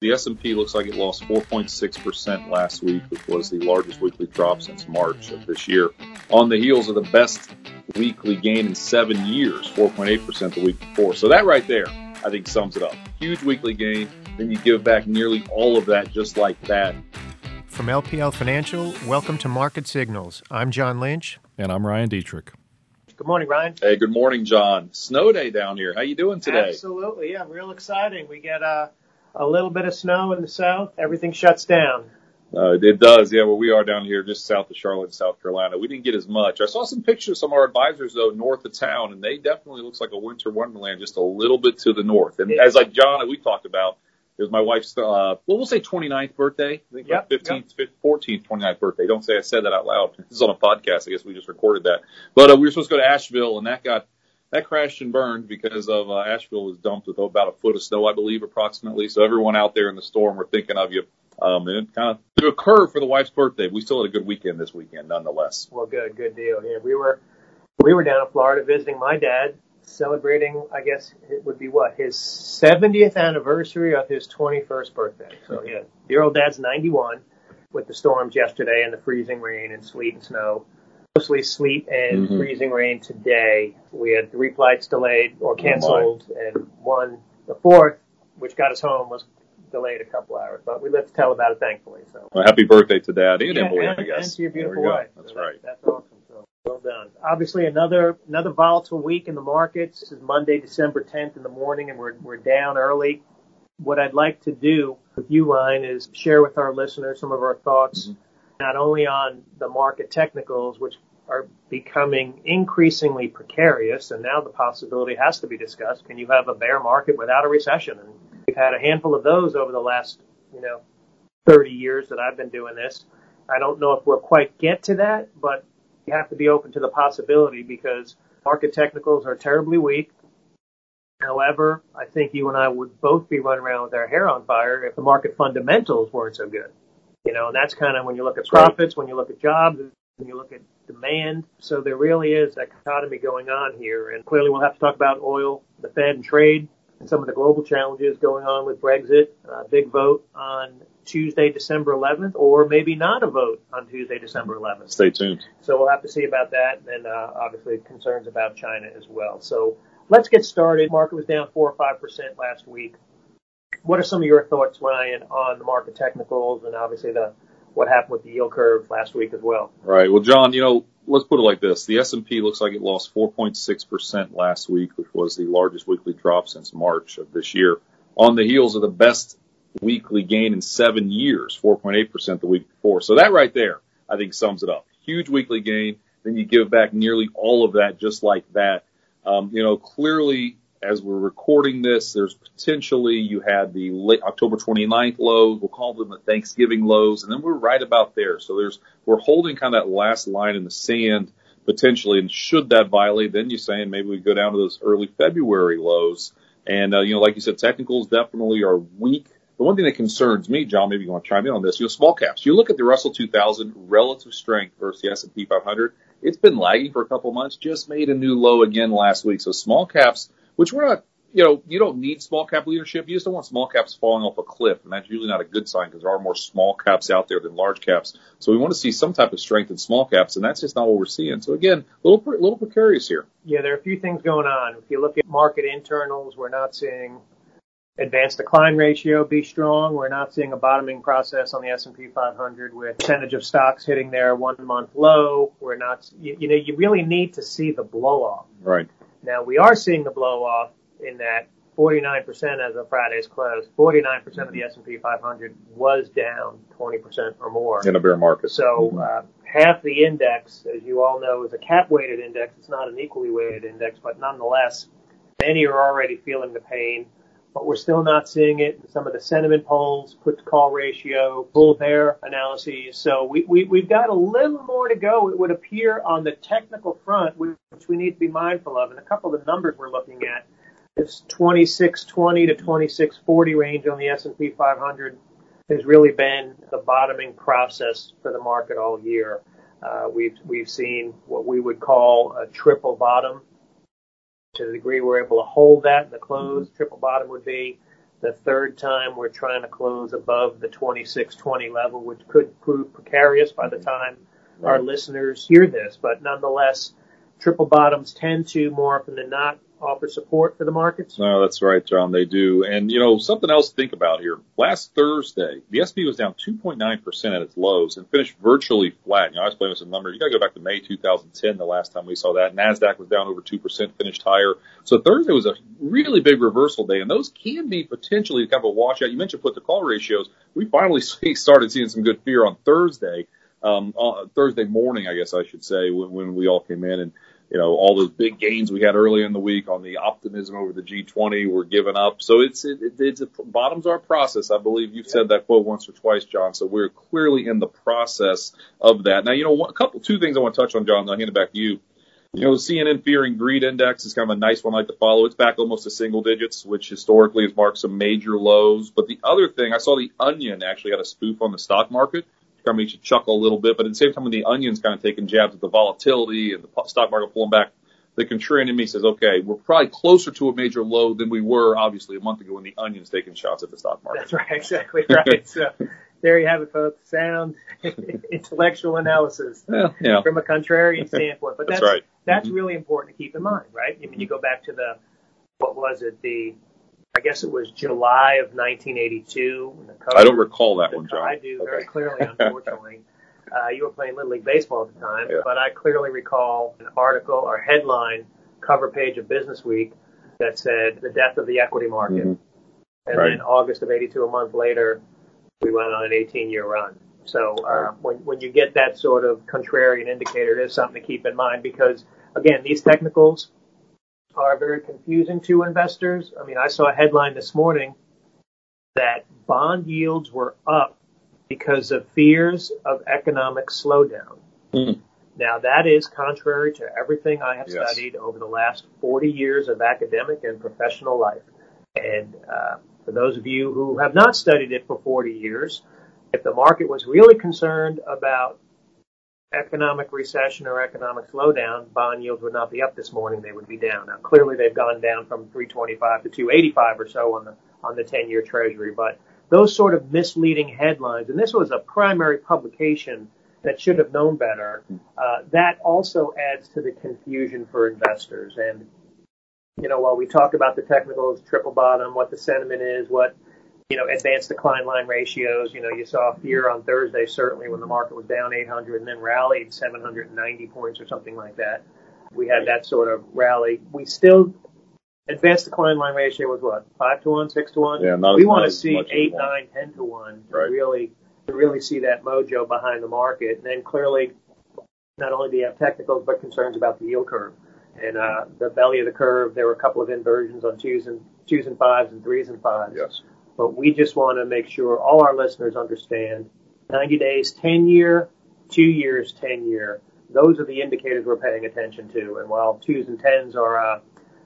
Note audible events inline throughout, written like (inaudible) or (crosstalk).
The S&P looks like it lost 4.6% last week, which was the largest weekly drop since March of this year, on the heels of the best weekly gain in seven years, 4.8% the week before. So that right there, I think sums it up. Huge weekly gain, then you give back nearly all of that just like that. From LPL Financial, welcome to Market Signals. I'm John Lynch. And I'm Ryan Detrick. Good morning, Ryan. Hey, good morning, John. Snow day down here. How you doing today? Absolutely, yeah, real exciting. We get uh, a little bit of snow in the south. Everything shuts down. Uh, it does, yeah. Where we are down here, just south of Charlotte, South Carolina, we didn't get as much. I saw some pictures of some of our advisors though north of town, and they definitely looks like a winter wonderland, just a little bit to the north. And as like John and we talked about, it was my wife's, uh, well, we'll say 29th birthday. I think Yep, 15th, 14th, 29th birthday. Don't say I said that out loud. (laughs) This is on a podcast. I guess we just recorded that. But uh, we were supposed to go to Asheville, and that got that crashed and burned because of uh, Asheville was dumped with about a foot of snow, I believe, approximately. So everyone out there in the storm, we're thinking of you. Um, and it kind of threw a curve for the wife's birthday. We still had a good weekend this weekend, nonetheless. Well, good, good deal. Yeah, we were we were down in Florida visiting my dad, celebrating. I guess it would be what his 70th anniversary of his 21st birthday. So yeah, your old dad's 91. With the storms yesterday and the freezing rain and sleet and snow, mostly sleet and Mhm. freezing rain today. We had three flights delayed or my. canceled, and one, the fourth, which got us home, was delayed a couple hours. But we lived to tell about it, thankfully. So Well, happy birthday to Dad and yeah, Emily, and, I guess. and to your beautiful wife. That's So right. That's awesome. So well done. Obviously, another another volatile week in the markets. This is Monday, December 10th in the morning, and we're we're down early. What I'd like to do with you, Ryan, is share with our listeners some of our thoughts, Mhm. not only on the market technicals, which are becoming increasingly precarious, and now the possibility has to be discussed. Can you have a bear market without a recession? And we've had a handful of those over the last, you know, 30 years that I've been doing this. I don't know if we'll quite get to that, but you have to be open to the possibility because market technicals are terribly weak. However, I think you and I would both be running around with our hair on fire if the market fundamentals weren't so good. You know, and that's kind of when you look at profits, when you look at jobs, when you look at demand. So there really is a dichotomy going on here. And clearly we'll have to talk about oil, the Fed and trade, and some of the global challenges going on with Brexit, uh, big vote on Tuesday, December 11th, or maybe not a vote on Tuesday, December 11th. Stay tuned. So we'll have to see about that, and uh, obviously concerns about China as well. So let's get started. Market was down four or five percent last week. What are some of your thoughts, Ryan, on the market technicals and obviously the what happened with the yield curve last week as well? Right. Well, John, you know, let's put it like this. The S&P looks like it lost 4.6% last week, which was the largest weekly drop since March of this year, on the heels of the best weekly gain in seven years, 4.8% the week before. So that right there, I think sums it up. Huge weekly gain. Then you give back nearly all of that just like that. Um, you know, clearly as we're recording this, there's potentially you had the late October 29th lows. We'll call them the Thanksgiving lows, and then we're right about there. So there's we're holding kind of that last line in the sand potentially, and should that violate, then you're saying maybe we go down to those early February lows. And uh, you know, like you said, technicals definitely are weak. The one thing that concerns me, John, maybe you want to chime in on this. You know, small caps. You look at the Russell 2000 relative strength versus the S&P 500. It's been lagging for a couple months. Just made a new low again last week. So small caps, which we're not, you know, you don't need small cap leadership. You just don't want small caps falling off a cliff, and that's usually not a good sign because there are more small caps out there than large caps. So we want to see some type of strength in small caps, and that's just not what we're seeing. So again, a little, pre- little precarious here. Yeah, there are a few things going on. If you look at market internals, we're not seeing advanced decline ratio be strong. We're not seeing a bottoming process on the S&P 500 with percentage of stocks hitting their one month low. We're not, you, you know, you really need to see the blow off. Right. Now we are seeing the blow off in that 49% as of Friday's close, 49% of the S&P 500 was down 20% or more. In a bear market. So uh, half the index, as you all know, is a cap-weighted index. It's not an equally weighted index, but nonetheless, many are already feeling the pain. But we're still not seeing it in some of the sentiment polls, put-to-call ratio, bull-bear analyses. So we, we, we've got a little more to go, it would appear, on the technical front, which we need to be mindful of. And a couple of the numbers we're looking at, this 2620 to 2640 range on the S&P 500 has really been the bottoming process for the market all year. Uh, we've we've seen what we would call a triple bottom. To the degree we're able to hold that in the close, mm-hmm. triple bottom would be the third time we're trying to close above the 2620 level, which could prove precarious by the mm-hmm. time right. our listeners hear this. But nonetheless, triple bottoms tend to more often than not offer support for the markets? No, that's right, John. They do. And, you know, something else to think about here. Last Thursday, the S&P was down 2.9% at its lows and finished virtually flat. You know, I was playing with some numbers. You got to go back to May 2010, the last time we saw that. NASDAQ was down over 2%, finished higher. So Thursday was a really big reversal day, and those can be potentially kind of a washout. You mentioned put the call ratios. We finally (laughs) started seeing some good fear on Thursday. Um, uh, Thursday morning, I guess I should say, when, when we all came in and you know, all those big gains we had early in the week on the optimism over the G20 were given up. So it's, it, it, it's a, bottoms are a process. I believe you've said that quote once or twice, John. So we're clearly in the process of that. Now, you know, a couple, two things I want to touch on, John. and I'll hand it back to you. You know, CNN Fear and Greed Index is kind of a nice one I like to follow. It's back almost to single digits, which historically has marked some major lows. But the other thing, I saw the Onion actually had a spoof on the stock market kind of makes you chuckle a little bit. But at the same time, when the onion's kind of taking jabs at the volatility and the stock market pulling back, the contrarian in me says, okay, we're probably closer to a major low than we were obviously a month ago when the onion's taking shots at the stock market. That's right, exactly right. so there you have it, folks. Sound (laughs) intellectual analysis yeah, yeah. from a contrarian standpoint. But that's, that's right. That's mm-hmm. really important to keep in mind, right? I mean, you go back to the what was it the I guess it was July of 1982. I don't recall that one, John. I do okay. very clearly, unfortunately. (laughs) uh, you were playing Little League Baseball at the time, yeah. but I clearly recall an article or headline cover page of Business Week that said the death of the equity market. Mm-hmm. And right. then August of 82, a month later, we went on an 18 year run. So uh, when, when you get that sort of contrarian indicator, it is something to keep in mind because, again, these technicals, are very confusing to investors. I mean, I saw a headline this morning that bond yields were up because of fears of economic slowdown. Mm. Now, that is contrary to everything I have yes. studied over the last 40 years of academic and professional life. And uh, for those of you who have not studied it for 40 years, if the market was really concerned about economic recession or economic slowdown, bond yields would not be up this morning. They would be down. Now, clearly, they've gone down from 325 to 285 or so on the on the 10-year Treasury. But those sort of misleading headlines, and this was a primary publication that should have known better. Uh, that also adds to the confusion for investors. And you know, while we talk about the technicals, triple bottom, what the sentiment is, what you know, advanced decline line ratios. You know, you saw fear on Thursday, certainly when the market was down 800 and then rallied 790 points or something like that. We had that sort of rally. We still, advanced decline line ratio was what? 5 to 1, 6 to 1? Yeah, not We want to see 8, 9, 10 to 1 to right. really, to really see that mojo behind the market. And then clearly, not only do you have technicals, but concerns about the yield curve. And uh, the belly of the curve, there were a couple of inversions on twos and twos and fives and threes and fives. Yes but we just want to make sure all our listeners understand 90 days, 10 year, two years, 10 year. Those are the indicators we're paying attention to. And while twos and tens are uh,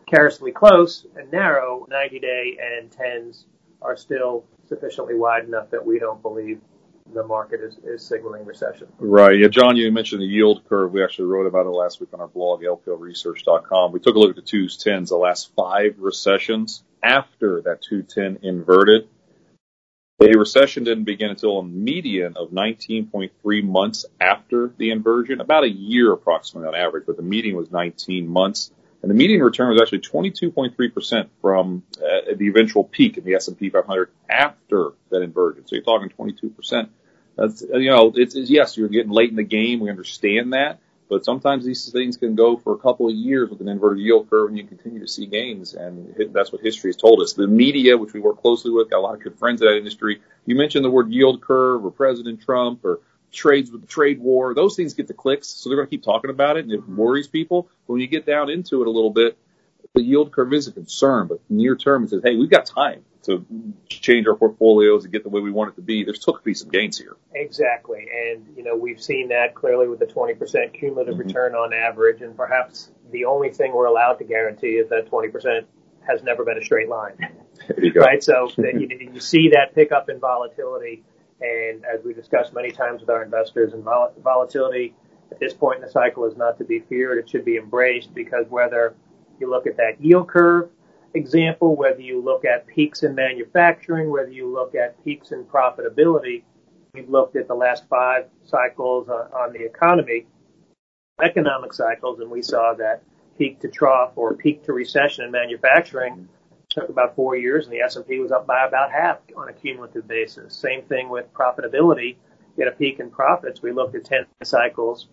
curiously close and narrow, 90 day and tens are still sufficiently wide enough that we don't believe the market is, is signaling recession. Right. Yeah, John, you mentioned the yield curve. We actually wrote about it last week on our blog, lplresearch.com. We took a look at the twos, tens, the last five recessions after that 210 inverted. The recession didn't begin until a median of 19.3 months after the inversion, about a year approximately on average, but the median was 19 months. And the median return was actually 22.3% from uh, the eventual peak in the S&P 500 after that inversion. So you're talking 22%. That's, you know, it's, it's, yes, you're getting late in the game. We understand that. But sometimes these things can go for a couple of years with an inverted yield curve and you continue to see gains. And that's what history has told us. The media, which we work closely with, got a lot of good friends in that industry. You mentioned the word yield curve or President Trump or trades with the trade war. Those things get the clicks. So they're going to keep talking about it and it mm-hmm. worries people. But when you get down into it a little bit, the yield curve is a concern, but near term it says, hey, we've got time to change our portfolios and get the way we want it to be. There's still could be some gains here. Exactly, and you know we've seen that clearly with the 20% cumulative mm-hmm. return on average, and perhaps the only thing we're allowed to guarantee is that 20% has never been a straight line. right, so you, you see that pickup in volatility, and as we discussed many times with our investors, and vol- volatility at this point in the cycle is not to be feared; it should be embraced because whether you look at that yield curve example, whether you look at peaks in manufacturing, whether you look at peaks in profitability, we've looked at the last five cycles on, on the economy, economic cycles, and we saw that peak to trough or peak to recession in manufacturing took about four years, and the S&P was up by about half on a cumulative basis. Same thing with profitability. Had a peak in profits. We looked at 10 cycles,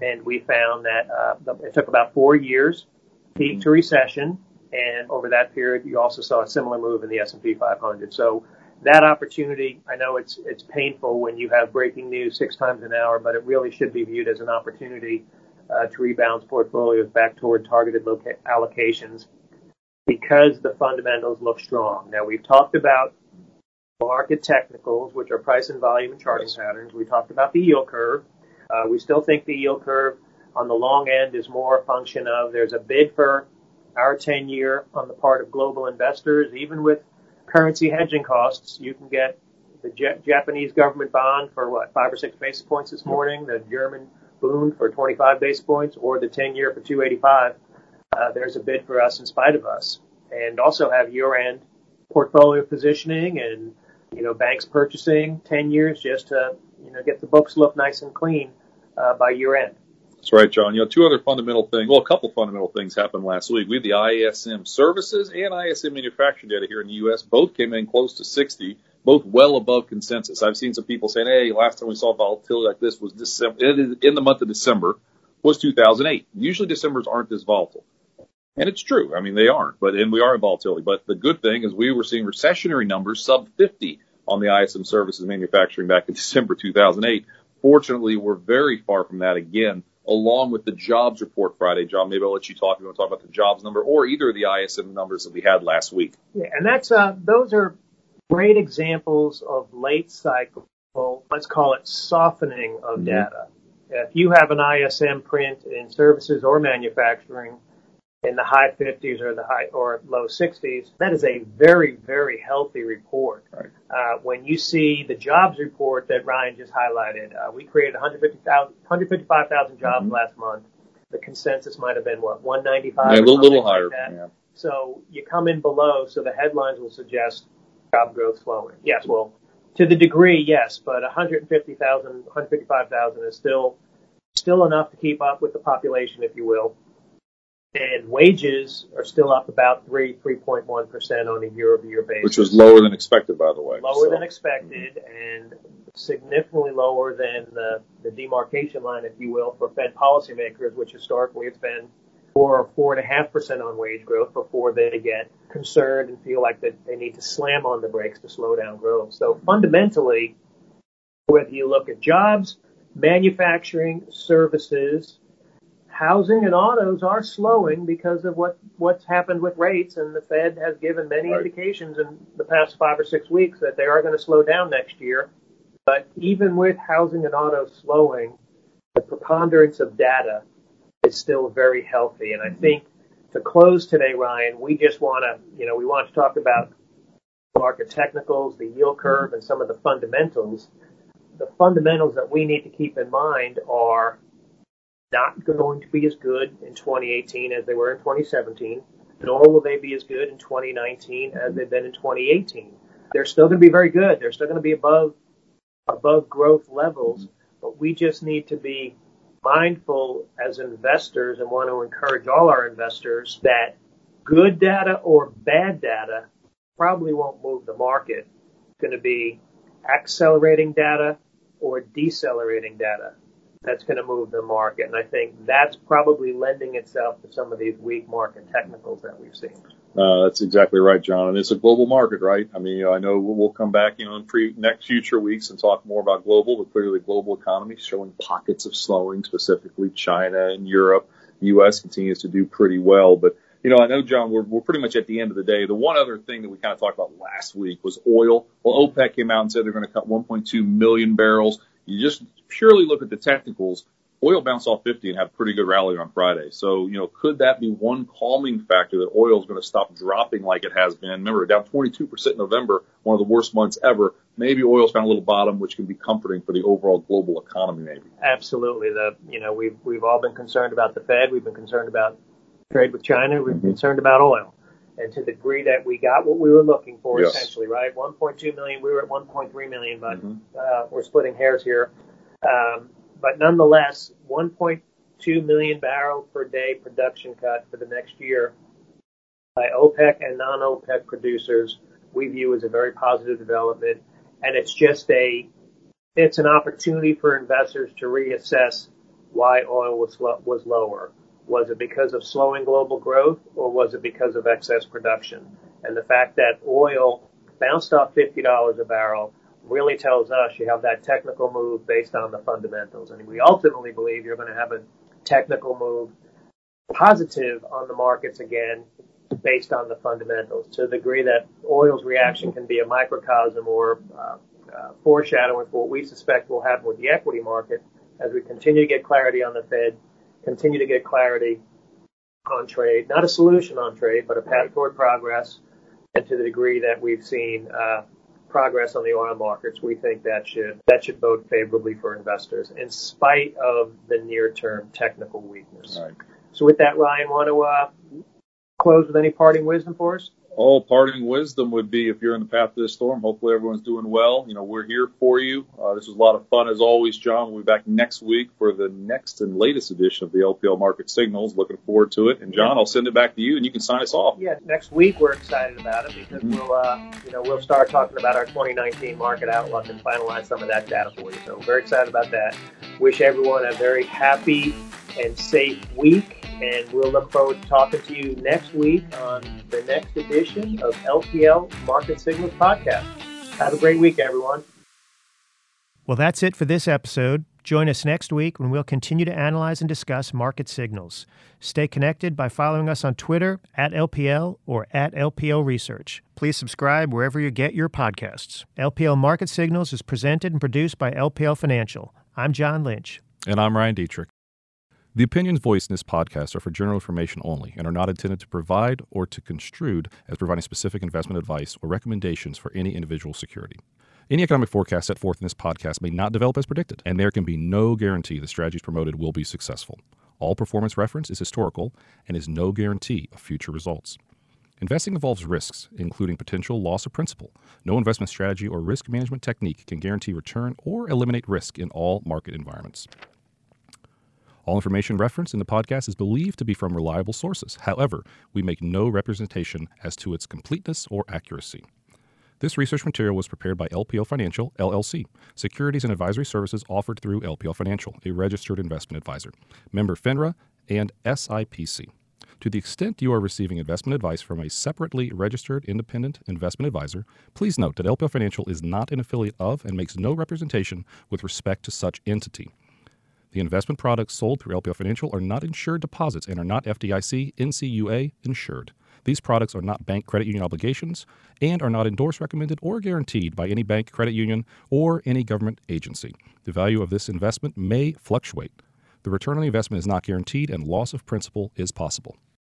and we found that uh, it took about four years peak to recession, and over that period, you also saw a similar move in the S&P 500. So that opportunity, I know it's it's painful when you have breaking news six times an hour, but it really should be viewed as an opportunity uh, to rebalance portfolios back toward targeted loca- allocations because the fundamentals look strong. Now we've talked about market technicals, which are price and volume and charting yes. patterns. We talked about the yield curve. Uh, we still think the yield curve on the long end is more a function of there's a bid for our 10 year on the part of global investors, even with currency hedging costs. You can get the J- Japanese government bond for what, five or six basis points this morning, the German Bund for 25 basis points, or the 10 year for 285. Uh, there's a bid for us in spite of us. And also have year end portfolio positioning and, you know, banks purchasing 10 years just to, you know, get the books look nice and clean, uh, by year end. That's right, John. You know, two other fundamental things, well, a couple fundamental things happened last week. We had the ISM services and ISM manufacturing data here in the U.S. Both came in close to 60, both well above consensus. I've seen some people saying, hey, last time we saw volatility like this was December, in the month of December was 2008. Usually Decembers aren't this volatile. And it's true. I mean, they aren't, but, and we are in volatility. But the good thing is we were seeing recessionary numbers sub 50 on the ISM services manufacturing back in (laughs) December 2008. Fortunately, we're very far from that again along with the jobs report Friday. John, maybe I'll let you talk. If you want to talk about the jobs number or either of the ISM numbers that we had last week. Yeah, and that's uh, those are great examples of late cycle. Let's call it softening of mm-hmm. data. If you have an ISM print in services or manufacturing in the high 50s or the high or low 60s, that is a very, very healthy report. Right. Uh, when you see the jobs report that Ryan just highlighted, uh, we created 150,000, 155,000 jobs mm-hmm. last month. The consensus might have been what 195. Yeah, a little, little higher. Like yeah. So you come in below, so the headlines will suggest job growth slowing. Yes, well, to the degree, yes, but 150,000, 155,000 is still still enough to keep up with the population, if you will and wages are still up about three, three point one percent on a year-over-year basis, which was lower than expected, by the way. Lower so. than expected, and significantly lower than the, the demarcation line, if you will, for Fed policymakers, which historically it's been four or four and a half percent on wage growth before they get concerned and feel like that they need to slam on the brakes to slow down growth. So fundamentally, whether you look at jobs, manufacturing, services, housing and autos are slowing because of what what's happened with rates, and the Fed has given many right. indications in the past five or six weeks that they are going to slow down next year. But even with housing and autos slowing, the preponderance of data is still very healthy. And I mm-hmm. think to close today, Ryan, we just want to, you know, we want to talk about market technicals, the yield mm-hmm. curve, and some of the fundamentals. The fundamentals that we need to keep in mind are not going to be as good in 2018 as they were in 2017, nor will they be as good in 2019 as they've been in 2018. They're still going to be very good. They're still going to be above above growth levels, but we just need to be mindful as investors and want to encourage all our investors that good data or bad data probably won't move the market. It's going to be accelerating data or decelerating data that's going to move the market. And I think that's probably lending itself to some of these weak market technicals that we've seen. Uh, that's exactly right, John. And it's a global market, right? I mean, I know we'll come back, you know, in pre- next future weeks and talk more about global, but clearly global economy showing pockets of slowing, specifically China and Europe. The U.S. continues to do pretty well, but you know, I know, John, we're, we're pretty much at the end of the day. The one other thing that we kind of talked about last week was oil. Well, OPEC came out and said they're going to cut 1.2 million barrels. You just purely look at the technicals, oil bounced off 50 and had a pretty good rally on Friday. So, you know, could that be one calming factor that oil is going to stop dropping like it has been? Remember, down 22% in November, one of the worst months ever. Maybe oil's found a little bottom, which can be comforting for the overall global economy, maybe. Absolutely. The, you know, we've, we've all been concerned about the Fed. We've been concerned about trade with China. We've been mm-hmm. concerned about oil. And to the degree that we got what we were looking for, Yes. essentially, right? 1.2 million. We were at 1.3 million, but Mhm. uh, we're splitting hairs here. Um, but nonetheless, 1.2 million barrel per day production cut for the next year by OPEC and non-OPEC producers, we view as a very positive development, and it's just a it's an opportunity for investors to reassess why oil was was lower. Was it because of slowing global growth, or was it because of excess production? And the fact that oil bounced off fifty dollars a barrel really tells us you have that technical move based on the fundamentals, and we ultimately believe you're going to have a technical move positive on the markets again based on the fundamentals to the degree that oil's reaction can be a microcosm or uh, uh, foreshadowing for what we suspect will happen with the equity market as we continue to get clarity on the Fed, continue to get clarity on trade, not a solution on trade, but a path toward progress. And to the degree that we've seen uh, progress on the oil markets, we think that should that should bode favorably for investors, in spite of the near-term technical weakness. Right. So, with that, Ryan, want to uh, close with any parting wisdom for us? All parting wisdom would be if you're in the path of this storm, hopefully everyone's doing well. You know, we're here for you. Uh, this was a lot of fun as always, John. We'll be back next week for the next and latest edition of the LPL Market Signals. Looking forward to it. And John, I'll send it back to you and you can sign us off. Yeah, next week we're excited about it because Mhm. we'll, uh, you know, we'll start talking about our 2019 market outlook and finalize some of that data for you. So very excited about that. Wish everyone a very happy and safe week, and we'll look forward to talking to you next week on the next edition of LPL Market Signals podcast. Have a great week, everyone. Well, that's it for this episode. Join us next week when we'll continue to analyze and discuss market signals. Stay connected by following us on Twitter at LPL or at LPL Research. Please subscribe wherever you get your podcasts. LPL Market Signals is presented and produced by LPL Financial. I'm John Lynch. And I'm Ryan Detrick. The opinions voiced in this podcast are for general information only and are not intended to provide or to construed as providing specific investment advice or recommendations for any individual security. Any economic forecast set forth in this podcast may not develop as predicted, and there can be no guarantee the strategies promoted will be successful. All performance reference is historical and is no guarantee of future results. Investing involves risks, including potential loss of principal. No investment strategy or risk management technique can guarantee return or eliminate risk in all market environments. All information referenced in the podcast is believed to be from reliable sources. However, we make no representation as to its completeness or accuracy. This research material was prepared by LPL Financial, LLC, securities and advisory services offered through LPL Financial, a registered investment advisor, member FINRA, and SIPC. To the extent you are receiving investment advice from a separately registered independent investment advisor, please note that LPL Financial is not an affiliate of and makes no representation with respect to such entity. The investment products sold through LPL Financial are not insured deposits and are not FDIC NCUA insured. These products are not bank credit union obligations and are not endorsed, recommended, or guaranteed by any bank, credit union, or any government agency. The value of this investment may fluctuate. The return on investment is not guaranteed and loss of principal is possible.